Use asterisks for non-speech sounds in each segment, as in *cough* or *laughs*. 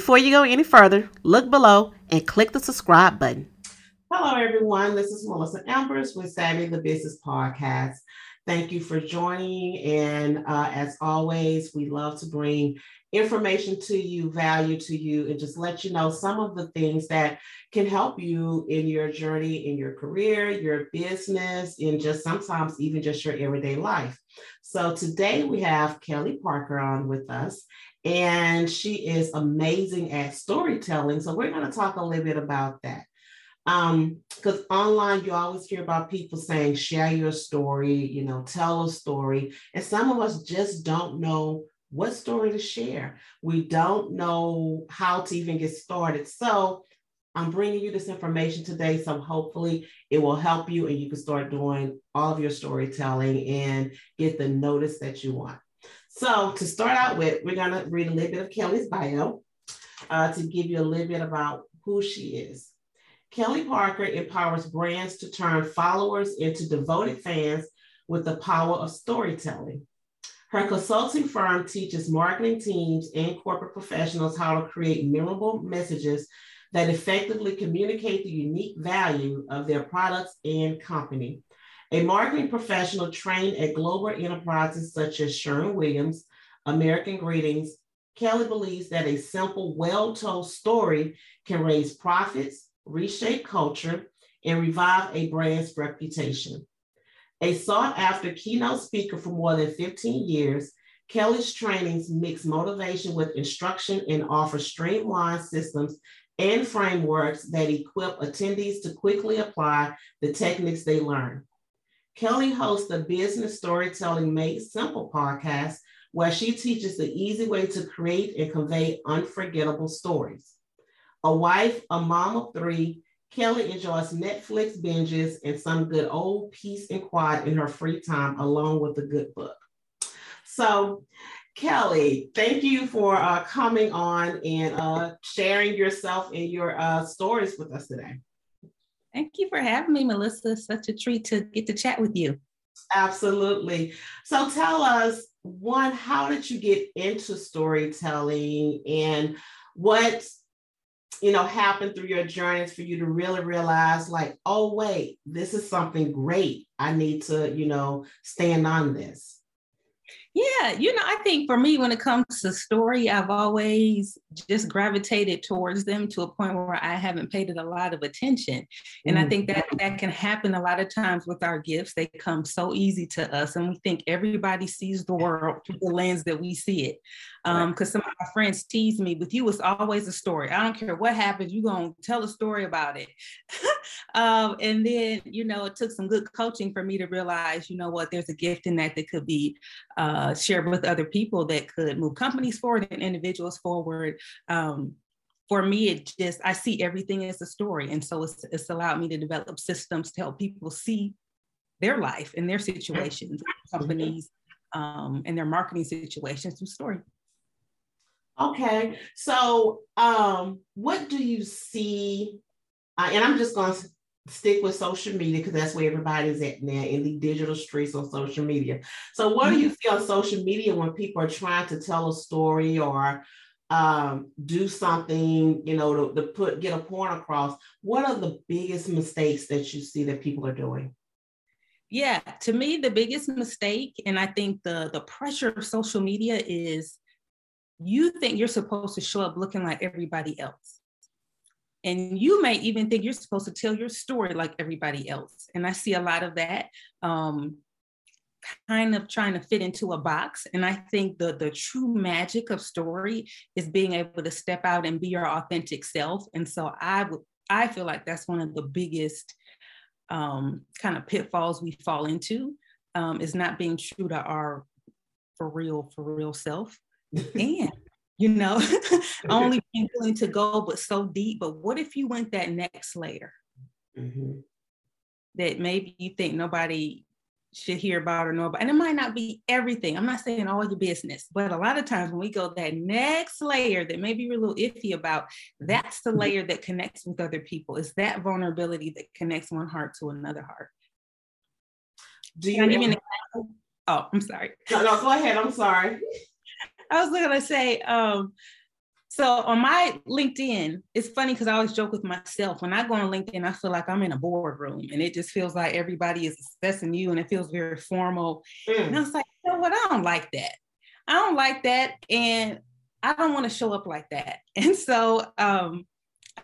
Before you go any further, look below and click the subscribe button. Hello, everyone. This is Melissa Ambers with Savvy the Business Podcast. Thank you for joining. And uh, as always, we love to bring information to you, value to you, and just let you know some of the things that can help you in your journey, in your career, your business, and just sometimes even just your everyday life. So today we have Kelly Parker on with us, and she is amazing at storytelling. So we're going to talk a little bit about that. Um, because online you always hear about people saying, share your story, you know, tell a story. And some of us just don't know what story to share. We don't know how to even get started. So I'm bringing you this information today. So hopefully it will help you and you can start doing all of your storytelling and get the notice that you want. So to start out with, we're going to read a little bit of Kelly's bio uh, to give you a little bit about who she is. Kelly Parker empowers brands to turn followers into devoted fans with the power of storytelling. Her consulting firm teaches marketing teams and corporate professionals how to create memorable messages that effectively communicate the unique value of their products and company. A marketing professional trained at global enterprises such as Sherwin Williams, American Greetings, Kelly believes that a simple, well told story can raise profits, reshape culture, and revive a brand's reputation. A sought after keynote speaker for more than 15 years, Kelly's trainings mix motivation with instruction and offer streamlined systems and frameworks that equip attendees to quickly apply the techniques they learn. Kelly hosts the Business Storytelling Made Simple podcast, where she teaches the easy way to create and convey unforgettable stories. A wife, a mom of three, Kelly enjoys Netflix binges and some good old peace and quiet in her free time, along with a good book. So, Kelly, thank you for uh, coming on and uh, sharing yourself and your uh, stories with us today. Thank you for having me, Melissa. Such a treat to get to chat with you. Absolutely. So, tell us one, how did you get into storytelling and what you know, happen through your journeys for you to really realize, like, oh, wait, this is something great. I need to, you know, stand on this. Yeah, you know, I think for me, when it comes to story, I've always just gravitated towards them to a point where I haven't paid it a lot of attention. And mm. I think that that can happen a lot of times with our gifts. They come so easy to us, and we think everybody sees the world through the lens that we see it. Um, because some of my friends tease me, with you, it's always a story. I don't care what happens, you're gonna tell a story about it. *laughs* um, and then, you know, it took some good coaching for me to realize, you know what, there's a gift in that that could be uh, shared with other people that could move companies forward and individuals forward. Um, for me, it just I see everything as a story, and so it's, it's allowed me to develop systems to help people see their life and their situations, companies, um, and their marketing situations through story. Okay, so um, what do you see? Uh, and I'm just going to stick with social media because that's where everybody's at now in the digital streets on social media. So, what mm-hmm. do you see on social media when people are trying to tell a story or um, do something, you know, to, to put get a point across? What are the biggest mistakes that you see that people are doing? Yeah, to me, the biggest mistake, and I think the the pressure of social media is you think you're supposed to show up looking like everybody else. And you may even think you're supposed to tell your story like everybody else. And I see a lot of that um, kind of trying to fit into a box. And I think the, the true magic of story is being able to step out and be your authentic self. And so I would I feel like that's one of the biggest um, kind of pitfalls we fall into um, is not being true to our for real, for real self *laughs* and you know, *laughs* only *laughs* being willing to go, but so deep. But what if you went that next layer mm-hmm. that maybe you think nobody should hear about or know about? And it might not be everything. I'm not saying all your business, but a lot of times when we go that next layer that maybe we're a little iffy about, that's the mm-hmm. layer that connects with other people. It's that vulnerability that connects one heart to another heart. Do you? Even, oh, I'm sorry. No, no, go ahead. I'm sorry. I was gonna say, um, So on my LinkedIn, it's funny because I always joke with myself. When I go on LinkedIn, I feel like I'm in a boardroom and it just feels like everybody is assessing you and it feels very formal. Mm. And I was like, you know what? I don't like that. I don't like that. And I don't want to show up like that. *laughs* And so um,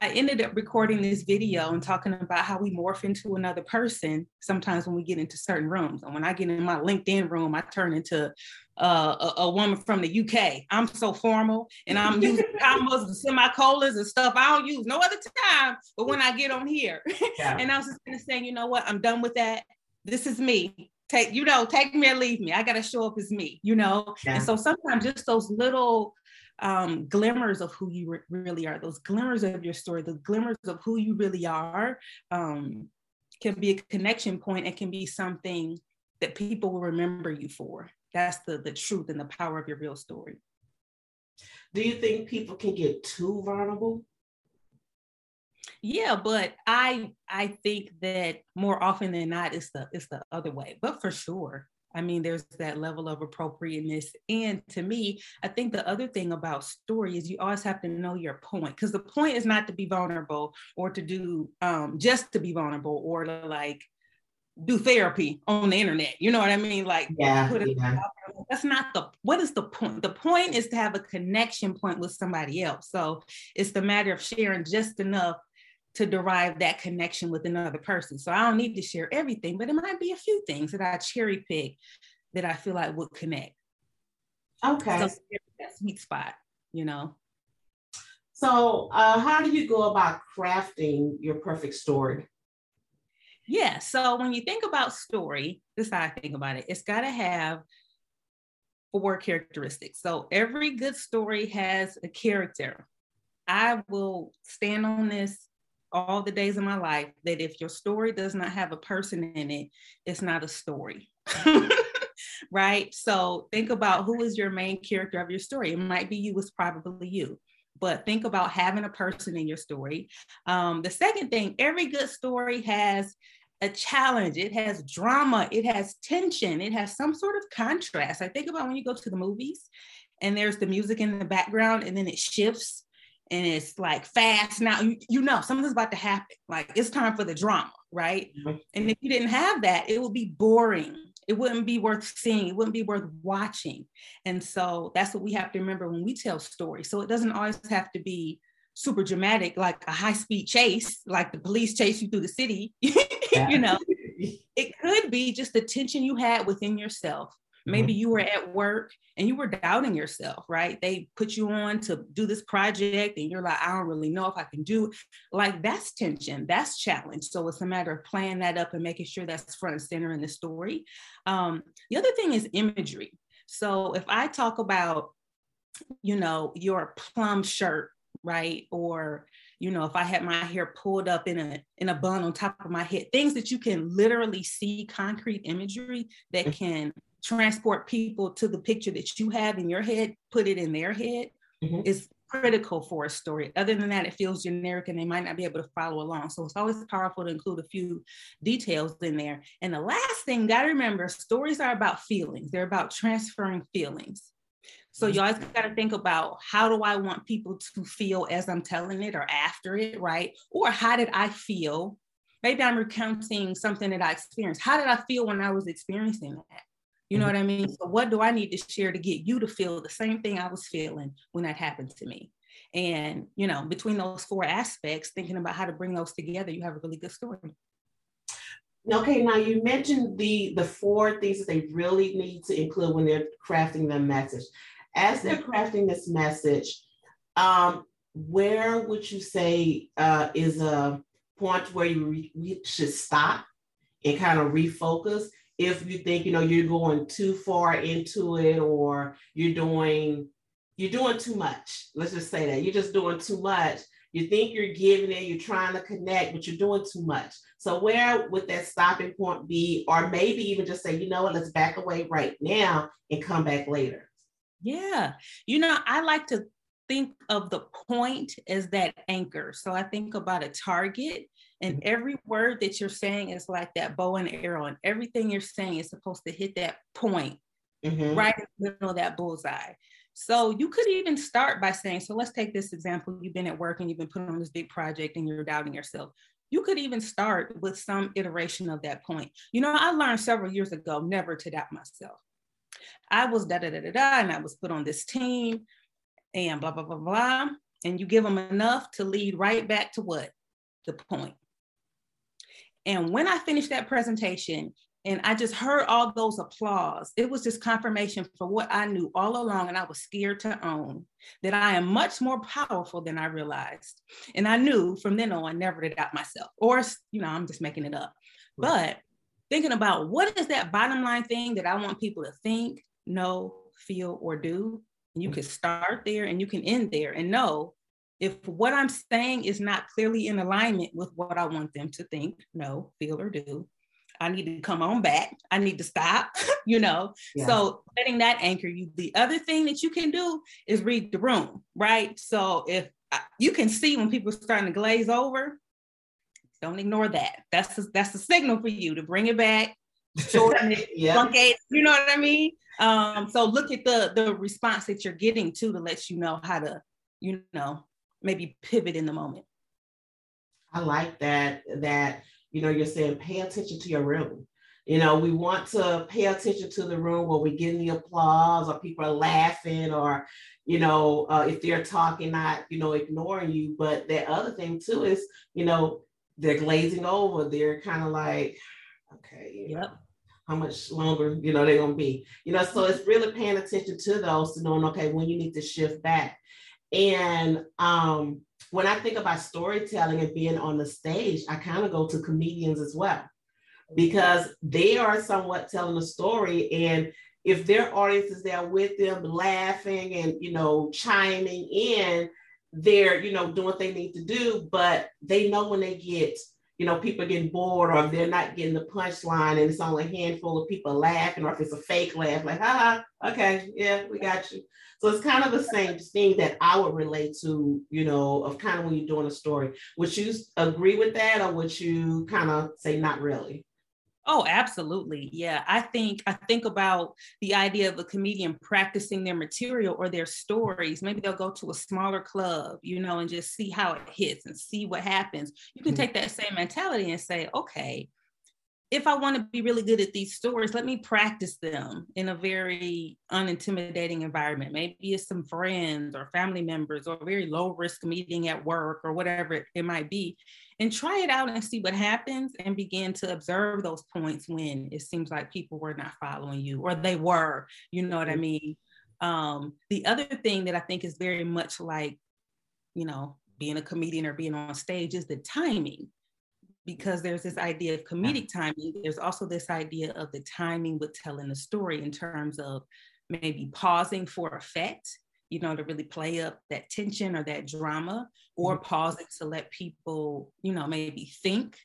I ended up recording this video and talking about how we morph into another person sometimes when we get into certain rooms. And when I get in my LinkedIn room, I turn into uh, a, a, woman from the UK. I'm so formal and I'm using *laughs* commas and semicolons and stuff I don't use no other time, but when I get on here. Yeah. *laughs* and I was just gonna say, you know what? I'm done with that. This is me. Take, you know, take me or leave me. I gotta show up as me, you know. Yeah. And so sometimes just those little um, glimmers of who you re- really are, those glimmers of your story, the glimmers of who you really are, um, can be a connection point and can be something that people will remember you for. That's the the truth and the power of your real story. Do you think people can get too vulnerable? Yeah, but I I think that more often than not, it's the it's the other way. But for sure, I mean, there's that level of appropriateness. And to me, I think the other thing about story is you always have to know your point because the point is not to be vulnerable or to do um, just to be vulnerable or to like do therapy on the internet. You know what I mean? Like, yeah, yeah. that's not the what is the point? The point is to have a connection point with somebody else. So it's the matter of sharing just enough to derive that connection with another person. So I don't need to share everything, but it might be a few things that I cherry pick that I feel like would connect. Okay. So that sweet spot, you know. So, uh, how do you go about crafting your perfect story? Yeah. So, when you think about story, this is how I think about it. It's got to have four characteristics. So, every good story has a character. I will stand on this all the days of my life that if your story does not have a person in it, it's not a story. *laughs* right? So think about who is your main character of your story. It might be you, it's probably you. But think about having a person in your story. Um, the second thing, every good story has a challenge, it has drama, it has tension, it has some sort of contrast. I think about when you go to the movies and there's the music in the background and then it shifts and it's like fast. Now you, you know something's about to happen. Like it's time for the drama right? Mm-hmm. and if you didn't have that it would be boring. It wouldn't be worth seeing. It wouldn't be worth watching. And so that's what we have to remember when we tell stories. So it doesn't always have to be super dramatic like a high speed chase like the police chase you through the city *laughs* you know? It could be just the tension you had within yourself Maybe mm-hmm. you were at work and you were doubting yourself, right? They put you on to do this project and you're like, I don't really know if I can do like that's tension, that's challenge. So it's a matter of playing that up and making sure that's front and center in the story. Um, the other thing is imagery. So if I talk about, you know, your plum shirt, right? Or you know if i had my hair pulled up in a in a bun on top of my head things that you can literally see concrete imagery that mm-hmm. can transport people to the picture that you have in your head, put it in their head mm-hmm. is critical for a story. Other than that, it feels generic and they might not be able to follow along. So it's always powerful to include a few details in there. And the last thing, got to remember stories are about feelings, they're about transferring feelings. So you always got to think about how do I want people to feel as I'm telling it or after it, right? Or how did I feel? Maybe I'm recounting something that I experienced. How did I feel when I was experiencing that? You know mm-hmm. what I mean? So what do I need to share to get you to feel the same thing I was feeling when that happened to me? And you know, between those four aspects, thinking about how to bring those together, you have a really good story. Okay, now you mentioned the the four things that they really need to include when they're crafting their message. As they're crafting this message, um, where would you say uh, is a point where you re- should stop and kind of refocus if you think you know you're going too far into it or you're doing you're doing too much. Let's just say that. You're just doing too much. You think you're giving it you're trying to connect but you're doing too much. So where would that stopping point be? Or maybe even just say you know what? Let's back away right now and come back later. Yeah. You know i like to think of the point as that anchor. So i think about a target and mm-hmm. every word that you're saying is like that bow and arrow, and everything you're saying is supposed to hit that point mm-hmm. right in the middle of that bullseye. So you could even start by saying, so let's take this example. You've been at work and you've been put on this big project and you're doubting yourself. You could even start with some iteration of that point. You know, I learned several years ago never to doubt myself. I was da da da da da, and I was put on this team and blah, blah, blah, blah. And you give them enough to lead right back to what? The point. And when I finished that presentation and I just heard all those applause, it was just confirmation for what I knew all along. And I was scared to own that I am much more powerful than I realized. And I knew from then on never to doubt myself, or, you know, I'm just making it up. But thinking about what is that bottom line thing that I want people to think, know, feel, or do. And you mm-hmm. can start there and you can end there and know if what I'm saying is not clearly in alignment with what I want them to think, know, feel, or do, I need to come on back. I need to stop, *laughs* you know. Yeah. So letting that anchor you. The other thing that you can do is read the room, right? So if you can see when people are starting to glaze over, don't ignore that. That's a, that's a signal for you to bring it back, shorten it, *laughs* yeah. truncate. You know what I mean? Um, so look at the the response that you're getting to to let you know how to, you know, maybe pivot in the moment. I like that. That you know, you're saying pay attention to your room. You know, we want to pay attention to the room where we're getting the applause or people are laughing or, you know, uh, if they're talking, not, you know, ignoring you. But that other thing too is, you know, they're glazing over. They're kind of like, okay, yep. How much longer, you know, they're gonna be. You know, so it's really paying attention to those to knowing, okay, when you need to shift back. And um, when I think about storytelling and being on the stage, I kind of go to comedians as well because they are somewhat telling a story. And if their audience is there with them laughing and, you know, chiming in, they're, you know, doing what they need to do, but they know when they get you know, people getting bored or they're not getting the punchline and it's only a handful of people laughing, or if it's a fake laugh, like, ha, okay, yeah, we got you. So it's kind of the same thing that I would relate to, you know, of kind of when you're doing a story. Would you agree with that or would you kind of say not really? Oh, absolutely. Yeah. I think I think about the idea of a comedian practicing their material or their stories. Maybe they'll go to a smaller club, you know, and just see how it hits and see what happens. You can mm-hmm. take that same mentality and say, okay, if I want to be really good at these stories, let me practice them in a very unintimidating environment. Maybe it's some friends or family members or a very low risk meeting at work or whatever it might be. And try it out and see what happens and begin to observe those points when it seems like people were not following you or they were, you know what I mm-hmm. mean? Um, the other thing that I think is very much like, you know, being a comedian or being on stage is the timing because there's this idea of comedic timing. There's also this idea of the timing with telling the story in terms of maybe pausing for effect, you know, to really play up that tension or that drama, or mm-hmm. pausing to let people, you know, maybe think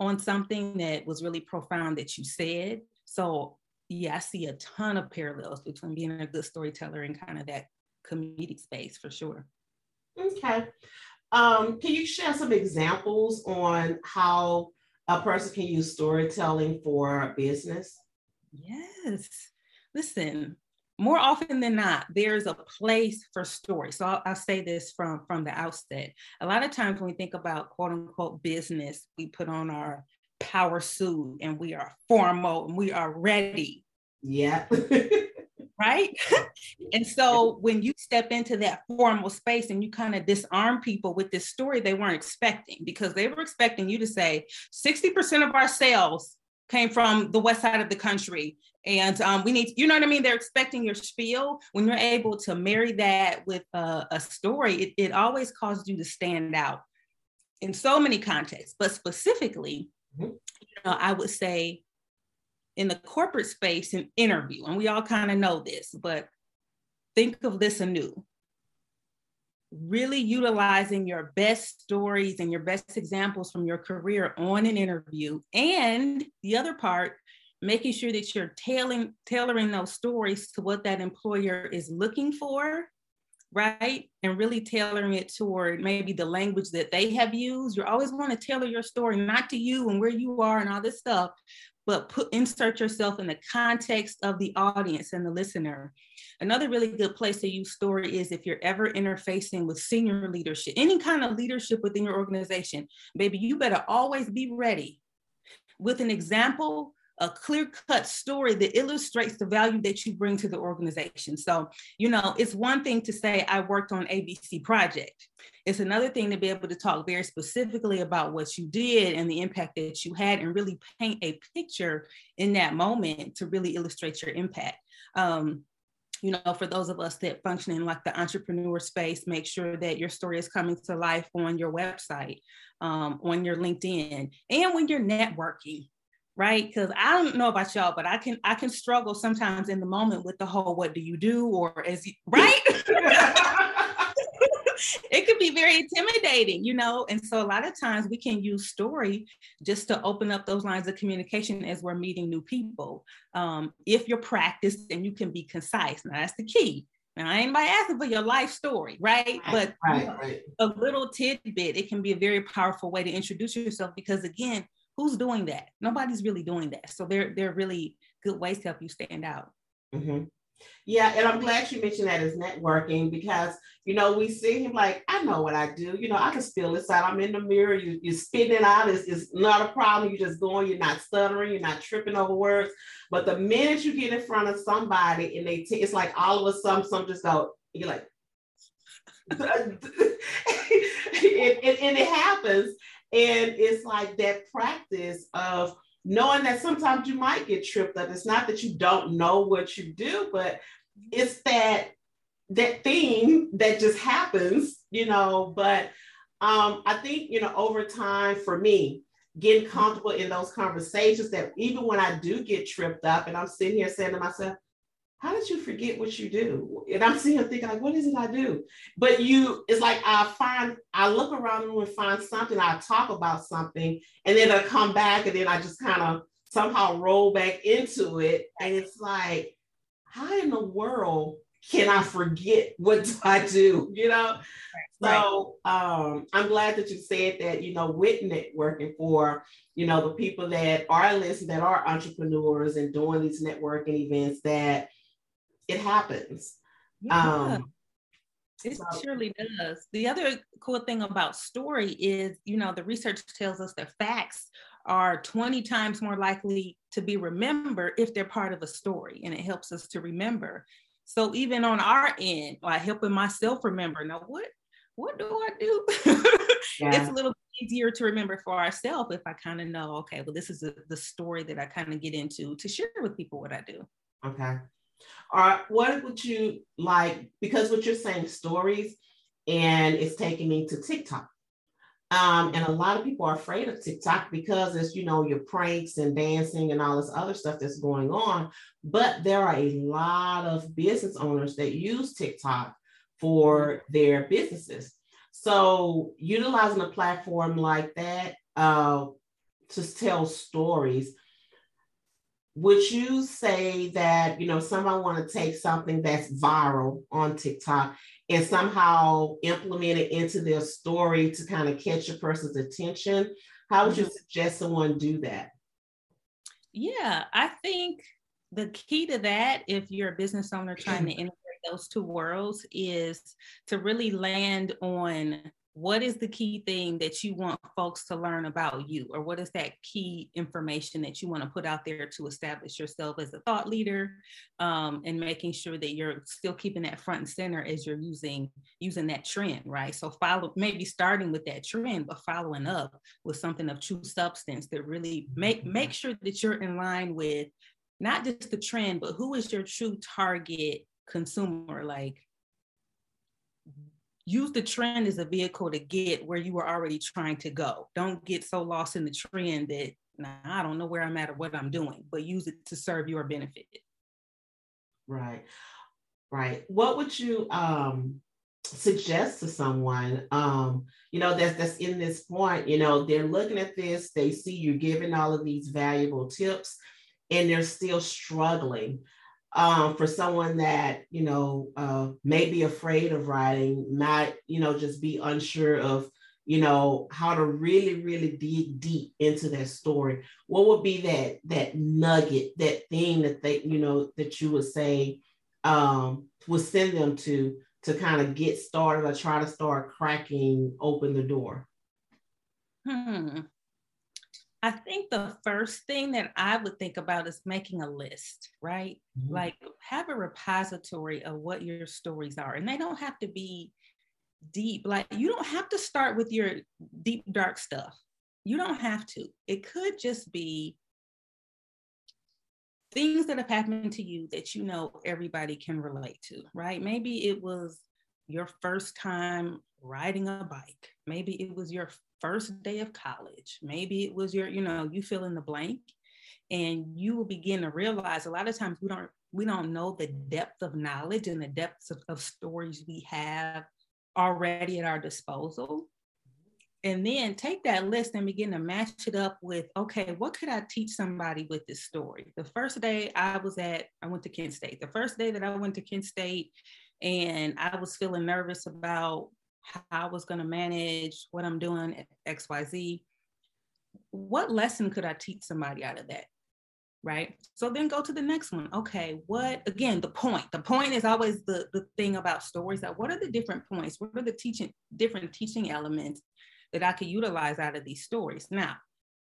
on something that was really profound that you said. So, yeah, I see a ton of parallels between being a good storyteller and kind of that comedic space for sure. Okay. Um, can you share some examples on how a person can use storytelling for business? Yes. Listen, more often than not, there's a place for story. So I'll, I'll, say this from from the outset. A lot of times when we think about quote unquote business, we put on our power suit and we are formal and we are ready. Yeah. *laughs* right? *laughs* and so when you step into that formal space and you kind of disarm people with this story they weren't expecting because they were expecting you to say 60% of our sales came from the west side of the country and um, we need you know what i mean they're expecting your spiel when you're able to marry that with a, a story it, it always causes you to stand out in so many contexts but specifically mm-hmm. you know i would say in the corporate space an interview, and we all kind of know this, but think of this anew. Really utilizing your best stories and your best examples from your career on an interview. And the other part, making sure that you're tailoring, tailoring those stories to what that employer is looking for right? And really tailoring it toward maybe the language that they have used. You're always want to tailor your story, not to you and where you are and all this stuff, but put insert yourself in the context of the audience and the listener. Another really good place to use story is if you're ever interfacing with senior leadership, any kind of leadership within your organization, baby, you better always be ready with an example a clear cut story that illustrates the value that you bring to the organization. So, you know, it's one thing to say, I worked on ABC project. It's another thing to be able to talk very specifically about what you did and the impact that you had and really paint a picture in that moment to really illustrate your impact. Um, you know, for those of us that function in like the entrepreneur space, make sure that your story is coming to life on your website, um, on your LinkedIn, and when you're networking right? Because i don't know about y'all but i can i can struggle sometimes in the moment with the whole what do you do? or as you right? *laughs* It can be very intimidating you know? And so a lot of times we can use story just to open up those lines of communication as we're meeting new people. Um, if you're practiced and you can be concise now that's the key. Now, I ain't by asking for your life story, right? right but right, right. a little tidbit, it can be a very powerful way to introduce yourself because, again, who's doing that? Nobody's really doing that. So they're they're really good ways to help you stand out. Mm-hmm. Yeah, and I'm glad you mentioned that as networking because you know we see him like I know what I do. You know I can spill this out. I'm in the mirror. You you spitting it out. It's, it's not a problem. You're just going. You're not stuttering. You're not tripping over words. But the minute you get in front of somebody and they t- it's like all of a sudden some just go. You're like. and, *laughs* and, and it happens and it's like that practice of knowing that sometimes you might get tripped up. It's not that you don't know what you do, but it's that that thing that just happens, you know. But um, I think, you know, over time for me, getting comfortable in those conversations that even when I do get tripped up and I'm sitting here saying to myself, how did you forget what you do? And I'm sitting here thinking, like, what is it I do? But you, it's like I find, I look around and find something, I talk about something, and then I come back and then I just kind of somehow roll back into it. And it's like, how in the world can I forget what *laughs* do I do? You know? Right. So um, I'm glad that you said that, you know, with networking for, you know, the people that are listening, that are entrepreneurs and doing these networking events that it happens. Yeah. Um, it so. surely does. The other cool thing about story is, you know, the research tells us that facts are 20 times more likely to be remembered if they're part of a story, and it helps us to remember. So even on our end, like helping myself remember, now what what do I do? *laughs* yeah. It's a little easier to remember for ourselves if I kind of know, okay, well, this is a, the story that I kind of get into to share with people what I do. Okay. Or what would you like? Because what you're saying, stories, and it's taking me to TikTok. Um, and a lot of people are afraid of TikTok because it's, you know, your pranks and dancing and all this other stuff that's going on. But there are a lot of business owners that use TikTok for their businesses. So utilizing a platform like that uh, to tell stories would you say that you know someone want to take something that's viral on tiktok and somehow implement it into their story to kind of catch a person's attention how would you mm-hmm. suggest someone do that yeah i think the key to that if you're a business owner trying to *clears throat* integrate those two worlds is to really land on what is the key thing that you want folks to learn about you? Or what is that key information that you want to put out there to establish yourself as a thought leader um, and making sure that you're still keeping that front and center as you're using using that trend right? So follow maybe starting with that trend but following up with something of true substance that really make make sure that you're in line with not just the trend but who is your true target consumer? Like use the trend as a vehicle to get where you were already trying to go. Don't get so lost in the trend that nah, I don't know where I'm at or what I'm doing, but use it to serve your benefit. Right. Right. What would you um suggest to someone um you know that's that's in this point you know they're looking at this they see you giving all of these valuable tips and they're still struggling um, for someone that you know uh, may be afraid of writing, might you know just be unsure of you know how to really really dig deep into that story. What would be that that nugget that thing that they you know that you would say um would send them to to kind of get started or try to start cracking open the door? Hmm I think the first thing that I would think about is making a list, right? Mm-hmm. Like have a repository of what your stories are. And they don't have to be deep. Like you don't have to start with your deep, dark stuff. You don't have to. It could just be things that have happened to you that you know everybody can relate to, right? Maybe it was your first time riding a bike. Maybe it was your first day of college. Maybe it was your, you know, you fill in the blank and you will begin to realize a lot of times we don't we don't know the depth of knowledge and the depths of, of stories we have already at our disposal and then take that list and begin to match it up with okay what could i teach somebody with this story the first day i was at i went to kent state the first day that i went to kent state and i was feeling nervous about how I was going to manage what I'm doing at XYZ. What lesson could I teach somebody out of that? Right. So then go to the next one. Okay, what again, the point. The point is always the, the thing about stories that what are the different points? What are the teaching different teaching elements that I could utilize out of these stories? Now,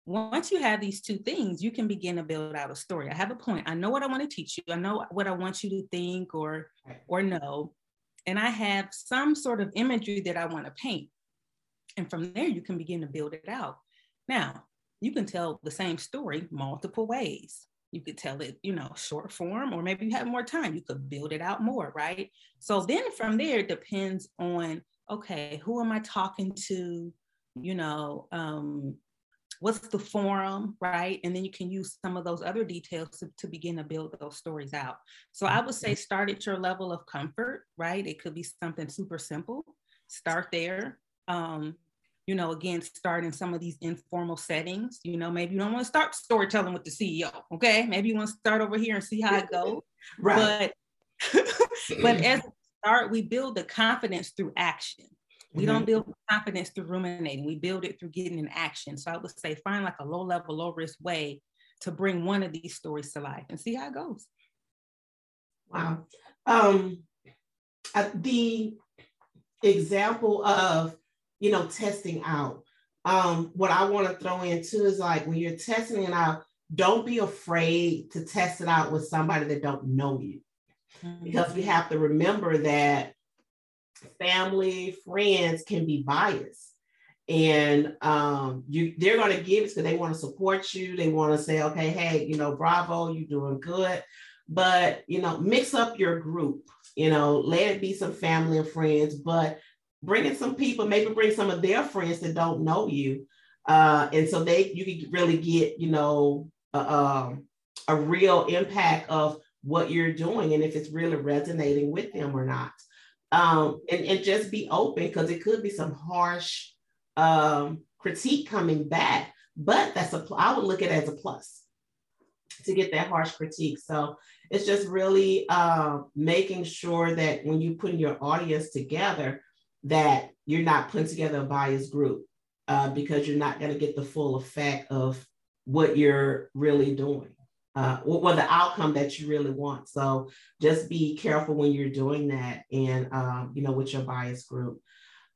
once you have these two things, you can begin to build out a story. I have a point. I know what I want to teach you. I know what I want you to think or or know and I have some sort of imagery that I want to paint. And from there, you can begin to build it out. Now, you can tell the same story multiple ways. You could tell it, you know, short form, or maybe you have more time, you could build it out more, right? So then from there, it depends on okay, who am I talking to? You know, um, what's the forum, right? And then you can use some of those other details to, to begin to build those stories out. So I would say start at your level of comfort, right? It could be something super simple. Start there. Um, you know, again, start in some of these informal settings. You know, maybe you don't want to start storytelling with the CEO. Okay. Maybe you want to start over here and see how it goes. *laughs* right. But *laughs* but as we start, we build the confidence through action. We mm-hmm. don't build confidence through ruminating. We build it through getting in action. So I would say find like a low level, low risk way to bring one of these stories to life and see how it goes. Wow. Um, uh, the example of, you know, testing out. Um, what I want to throw in too is like when you're testing it out, don't be afraid to test it out with somebody that don't know you. Mm-hmm. Because we have to remember that family, friends can be biased. And um, you they're going to give it because they want to support you. They want to say, okay, hey, you know, bravo, you're doing good. But you know, mix up your group, you know, let it be some family and friends, but bring in some people, maybe bring some of their friends that don't know you. Uh, and so they you can really get, you know, a real impact of what you're doing and if it's really resonating with them or not um, and, and just be open because it could be some harsh um, critique coming back. But that's a I would look at it as a plus to get that harsh critique. So it's just really uh, making sure that when you put your audience together, that you're not putting together a biased group uh, because you're not going to get the full effect of what you're really doing uh, the outcome that you really want. So just be careful when you're doing that and, um, you know, with your bias group.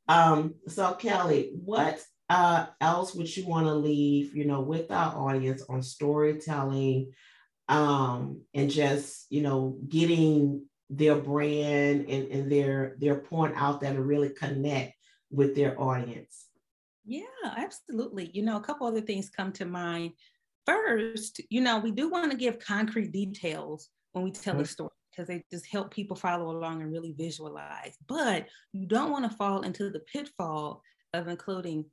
Um, so Kelly, what uh, else would you want to leave, you know, with our audience on storytelling um, and just, you know, getting their brand and, and their, their point out to really connect with their audience? Yeah, absolutely. You know, a couple other things come to mind first, you know, we do want to give concrete details when we tell mm-hmm. a story because they just help people follow along and really visualize. But you don't want to fall into the pitfall of including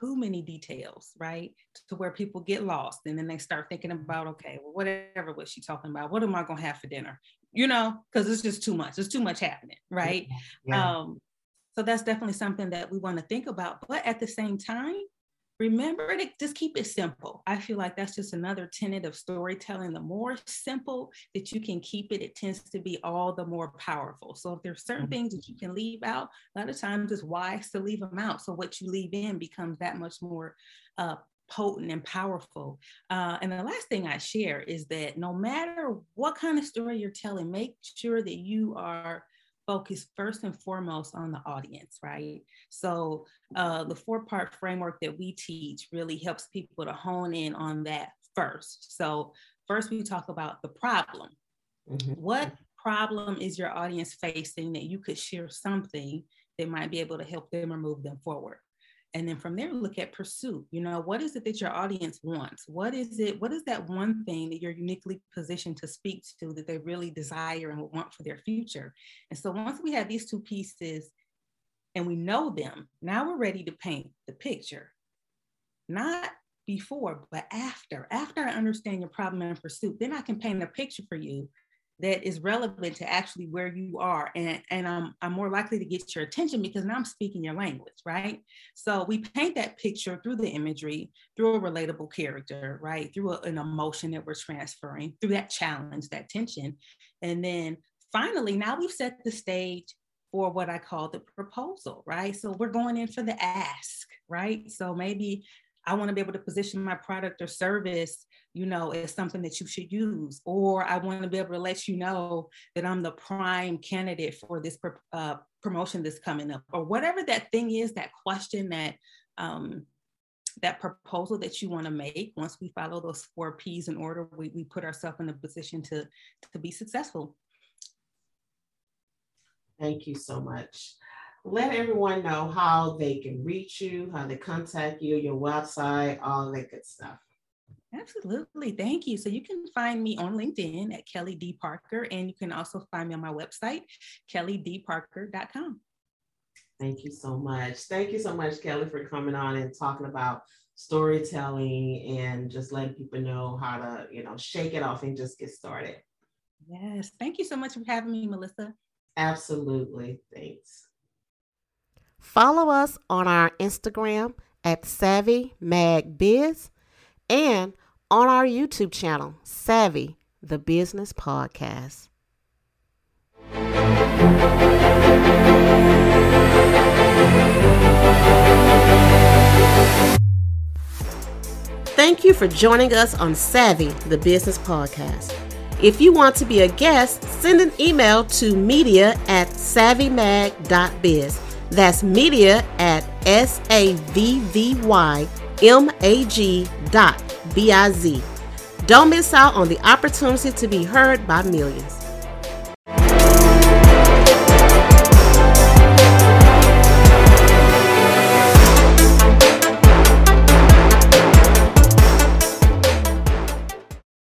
too many details, right? To where people get lost and then they start thinking about, okay, well, whatever was she talking about? What am I gonna have for dinner? You know, because it's just too much. There's too much happening, right? Yeah. Um, so that's definitely something that we want to think about. But at the same time, remember to just keep it simple. I feel like that's just another tenet of storytelling. The more simple that you can keep it, it tends to be all the more powerful. So if there's certain mm-hmm. things that you can leave out, a lot of times it's wise to leave them out. So what you leave in becomes that much more uh, potent and powerful. Uh, and the last thing I share is that no matter what kind of story you're telling, make sure that you are focused first and foremost on the audience, right? So uh, the four part framework that we teach really helps people to hone in on that first. So first we talk about the problem. Mm-hmm. What problem is your audience facing that you could share something that might be able to help them or move them forward? And then from there look at pursuit. You know what is it that your audience wants? What is it what is that one thing that you're uniquely positioned to speak to that they really desire and want for their future? And so once we have these two pieces and we know them now we're ready to paint the picture. Not before but after. After i understand your problem and pursuit then i can paint a picture for you that is relevant to actually where you are and, and I'm, I'm more likely to get your attention because now i'm speaking your language right? So we paint that picture through the imagery through a relatable character right? Through a, an emotion that we're transferring through that challenge that tension. And then finally now we've set the stage for what i call the proposal right? So we're going in for the ask right? So maybe I want to be able to position my product or service, you know, as something that you should use. Or I want to be able to let you know that I'm the prime candidate for this uh, promotion that's coming up, or whatever that thing is, that question, that um, that proposal that you want to make. Once we follow those four P's in order, we, we put ourselves in a position to to be successful. Thank you so much let everyone know how they can reach you, how they contact you, your website, all that good stuff. Absolutely. Thank you. So you can find me on LinkedIn at Kelly D. Parker, and you can also find me on my website, kellydparker.com. Thank you so much. Thank you so much, Kelly, for coming on and talking about storytelling and just letting people know how to, you know, shake it off and just get started. Yes. Thank you so much for having me, Melissa. Absolutely. Thanks. Follow us on our Instagram at Savvy Mag Biz and on our YouTube channel, Savvy the Business Podcast. Thank you for joining us on Savvy the Business Podcast. If you want to be a guest, send an email to media at savvymag.biz that's media at S A V V Y M A G dot B I Z. Don't miss out on the opportunity to be heard by millions.